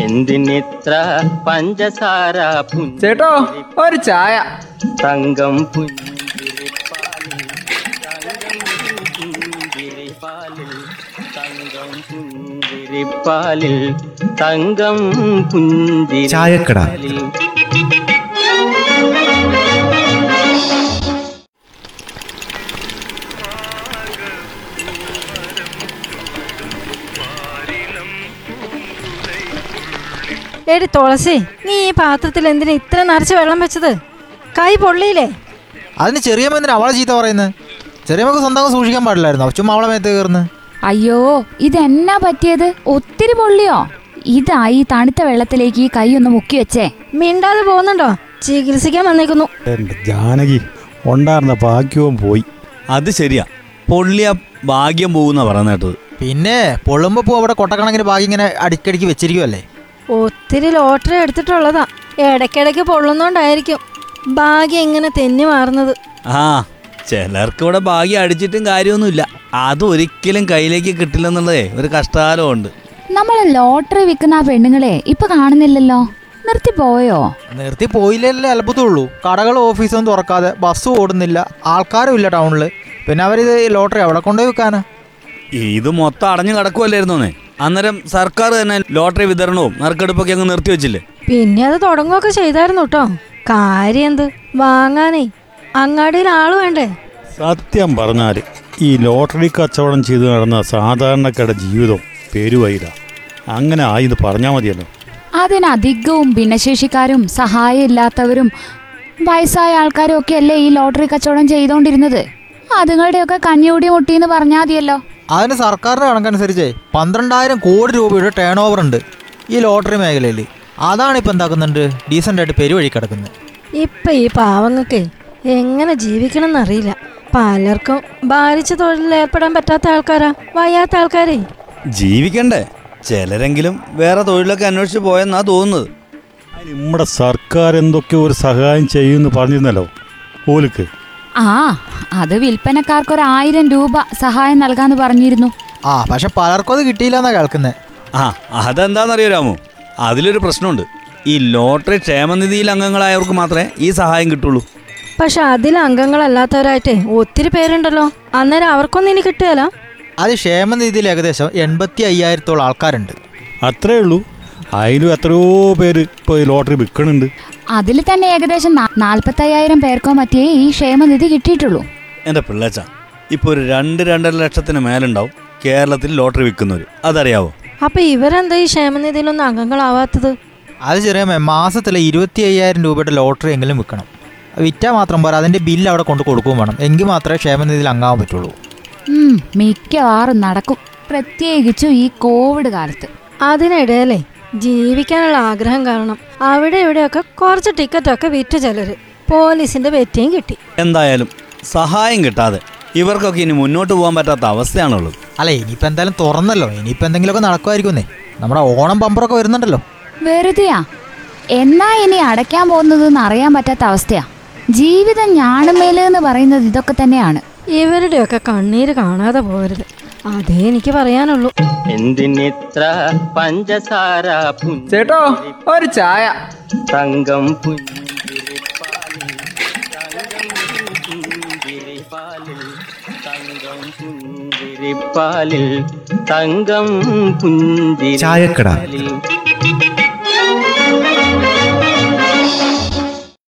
എന്തിനിത്ര പഞ്ചസാര ചേട്ടോ ഒരു ചായ. തങ്കം പുഞ്ചിരിപ്പാലിൽ തങ്കം പുഞ്ചിരിപ്പാലിൽ തങ്കം പുഞ്ചിരിപ്പാലിൽ എടി തുളസി നീ ഈ പാത്രത്തിൽ എന്തിനാ ഇത്ര നിറച്ച് വെള്ളം വെച്ചത്? കൈ പൊള്ളിയില്ലേ? അതിന് ചെറിയ എന്തിനാ അവളെ ചീത്ത പറയുന്നത്? ചെറിയമ്മക്ക് സ്വന്തം സൂക്ഷിക്കാൻ പാടില്ലായിരുന്നു? ചുമ്മാ അവളെ മേത്ത് കയറുന്നു അയ്യോ ഇതെന്നാ പറ്റിയത്? ഒത്തിരി പൊള്ളിയോ? ഇതായി ഈ തണുത്ത വെള്ളത്തിലേക്ക് ഈ കൈ ഒന്ന് മുക്കി വെച്ചേ. മിണ്ടാതെ പോകുന്നുണ്ടോ? ചികിത്സിക്കാൻ വന്നേക്കുന്നു. എന്റെ ജാനകി ഉണ്ടായിരുന്ന ഭാഗ്യവും പോയി. അത് ശരിയാ. പൊള്ളിയ ഭാഗ്യം പോകുന്ന പറയുന്ന കേട്ടത്. പിന്നെ പൊള്ളുമ്പോ പോ അവിടെ കൊട്ടക്കണക്കിന് ഭാഗ്യം ഇങ്ങനെ അടിക്കടിക്ക് വെച്ചിരിക്കുമല്ലേ ഒത്തിരി ലോട്ടറി എടുത്തിട്ടുള്ളതാ. ഇടയ്ക്കിടയ്ക്ക് പൊള്ളുന്നോണ്ടായിരിക്കും. ഭാഗ്യം എങ്ങനെ തെന്നി മാറുന്നത്. ആ ചിലർക്ക് ഇവിടെ ഭാഗ്യം അടിച്ചിട്ടും കാര്യമൊന്നുമില്ല. അതൊരിക്കലും കയ്യിലേക്ക് കിട്ടില്ലെന്നുള്ളതേ ഒരു കഷ്ടകാലമുണ്ട്. നമ്മൾ ലോട്ടറി വിൽക്കുന്ന ആ പെണ്ണുങ്ങളെ ഇപ്പൊ കാണുന്നില്ലല്ലോ. നിർത്തി പോയോ? നിർത്തി പോയില്ലല്ലേ അത്ഭുതമുള്ളൂ. കടകൾ ഓഫീസൊന്നും തുറക്കാതെ ബസ് ഓടുന്നില്ല. ആൾക്കാരും ഇല്ല ടൗണിൽ പിന്നെ അവരിത് ഈ ലോട്ടറി അവിടെ കൊണ്ടുപോയി വെക്കാനാ? ഇത് മൊത്തം അടഞ്ഞു കിടക്കുമല്ലായിരുന്നോന്നേ അന്നേരം സർക്കാർ തന്നെ ലോട്ടറി വിതരണവും നറുക്കെടുപ്പൊക്കെ അങ്ങ് നിർത്തി വെച്ചില്ലേ? പിന്നെ അത് തുടങ്ങുകയൊക്കെ ചെയ്തായിരുന്നു കേട്ടോ കാര്യം എന്ത് വാങ്ങാനേ. അങ്ങാടിയിൽ ആൾ വേണ്ടേ? സത്യം പറഞ്ഞാൽ ഈ ലോട്ടറി കച്ചവടം ചെയ്ത് നടന്ന സാധാരണക്കാരുടെ ജീവിതം പേരുവൈല അങ്ങനെ ആയിന്ന് പറഞ്ഞാൽ മതിയല്ലോ. അതിനധികവും ഭിന്നശേഷിക്കാരും സഹായമില്ലാത്തവരും വയസ്സായ ആൾക്കാരും ഒക്കെ അല്ലേ ഈ ലോട്ടറി കച്ചവടം ചെയ്തോണ്ടിരുന്നത്? അതുങ്ങളുടെയൊക്കെ കഞ്ഞിയൂടി മുട്ടിന്ന് പറഞ്ഞാൽ മതിയല്ലോ. അതിന് സർക്കാരിന്റെ കണക്കനുസരിച്ച് പന്ത്രണ്ടായിരം കോടി രൂപയുടെ ടേൺ ഓവർ ഉണ്ട് ഈ ലോട്ടറി മേഖലയിൽ. അതാണ് ഇപ്പം എന്താക്കുന്നുണ്ട്? ഡീസന്റ് ആയിട്ട് പെരുവഴി കിടക്കുന്നത്. ഇപ്പം ഈ പാവങ്ങൾക്ക് എങ്ങനെ ജീവിക്കണം എന്നറിയില്ല പലർക്കും ഭാരിച്ച തൊഴിലിൽ ഏർപ്പെടാൻ പറ്റാത്ത ആൾക്കാരാ വയ്യാത്ത ആൾക്കാരെ. ജീവിക്കണ്ടേ? ചിലരെങ്കിലും വേറെ തൊഴിലൊക്കെ അന്വേഷിച്ച് പോയെന്നാ തോന്നുന്നത്. നമ്മുടെ സർക്കാർ എന്തൊക്കെ ഒരു സഹായം ചെയ്യുമെന്ന് പറഞ്ഞിരുന്നല്ലോ. ഓലിക്ക്. ആ അത് വിൽപ്പനക്കാർക്ക് ഒരു ആയിരം രൂപ സഹായം നൽകാന്ന് പറഞ്ഞിരുന്നു. ആ പക്ഷെ പലർക്കും അത് കിട്ടിയില്ലെന്നാ കേൾക്കുന്നത് ആ അതെന്താണെന്നറിയോ രാമു? അതിലൊരു പ്രശ്നമുണ്ട്. ഈ ലോട്ടറി ക്ഷേമനിധിയിൽ അംഗങ്ങളായവർക്ക് മാത്രമേ ഈ സഹായം കിട്ടുള്ളൂ. പക്ഷെ അതിൽ അംഗങ്ങളല്ലാത്തവരായിട്ട് ഒത്തിരി പേരുണ്ടല്ലോ. അന്നേരം അവർക്കൊന്നും ഇനി കിട്ടുകയല്ല അത് ക്ഷേമനിധിയിൽ ഏകദേശം എൺപത്തി അയ്യായിരത്തോളം ആൾക്കാരുണ്ട്. അത്രേ ഉള്ളൂ. അതിലും എത്രയോ പേര് ഇപ്പോൾ ഈ ലോട്ടറി വിൽക്കണുണ്ട്. അതിൽ തന്നെ ഏകദേശം നാൽപ്പത്തയ്യായിരം പേർക്കോ മറ്റേ ഈ ക്ഷേമനിധി കിട്ടിയിട്ടുള്ളൂ. എന്റെ പിള്ളേച്ച ഇപ്പോൾ ഒരു രണ്ട് രണ്ടര ലക്ഷത്തിന് മേലുണ്ടാവും കേരളത്തിൽ ലോട്ടറി വിൽക്കുന്നവർ അതറിയാവോ? അപ്പൊ ഇവരെന്താ ഈ ക്ഷേമനിധിയിലൊന്നും അംഗങ്ങളാവാത്തത്? അത് ചെറിയ മാസത്തിൽ ഇരുപത്തി അയ്യായിരം രൂപയുടെ ലോട്ടറി എങ്കിലും വിൽക്കണം. വിറ്റാൽ മാത്രം പോരാ അതിന്റെ ബില്ല് അവിടെ കൊണ്ട് കൊടുക്കുകയും വേണം. എങ്കിൽ മാത്രമേ ക്ഷേമനിധിയിൽ അംഗാവാൻ പറ്റുള്ളൂ. മിക്കവാറും നടക്കും. പ്രത്യേകിച്ചും ഈ കോവിഡ് കാലത്ത്. അതിനിടയിലേ ജീവിക്കാനുള്ള ആഗ്രഹം കാരണം അവിടെ ഇവിടെയൊക്കെ കുറച്ച് ടിക്കറ്റൊക്കെ വിറ്റ് ചിലര്. പോലീസിന്റെ വെറ്റിയും കിട്ടി. എന്തായാലും സഹായം കിട്ടാതെ ഇവർക്കൊക്കെ ഇനി മുന്നോട്ട് പോകാൻ പറ്റാത്ത അവസ്ഥയാണുള്ളത്. അല്ല ഇനിയിപ്പോൾ എന്തായാലും തുറന്നല്ലോ. ഇനിയിപ്പോൾ എന്തെങ്കിലുമൊക്കെ നടക്കുമായിരിക്കുന്നേ നമ്മുടെ ഓണം പമ്പറൊക്കെ വരുന്നുണ്ടല്ലോ. വെറുതെയാ. എന്നാ ഇനി അടയ്ക്കാൻ പോകുന്നതെന്ന് അറിയാൻ പറ്റാത്ത അവസ്ഥയാ. ജീവിതം ഞാണുമേലെന്ന് പറയുന്നത് ഇതൊക്കെ തന്നെയാണ്. ഇവരുടെയൊക്കെ കണ്ണീര് കാണാതെ പോകരുത്. അതേ എനിക്ക് പറയാനുള്ളൂ. എന്തിനിത്ര പഞ്ചസാര ചേട്ടോ ഒരു ചായ. തങ്കം പുഞ്ചിരിപ്പാലിൽ തങ്കം പുഞ്ചിരിപ്പാലിൽ തങ്കം പുഞ്ചിരിപ്പാലിൽ.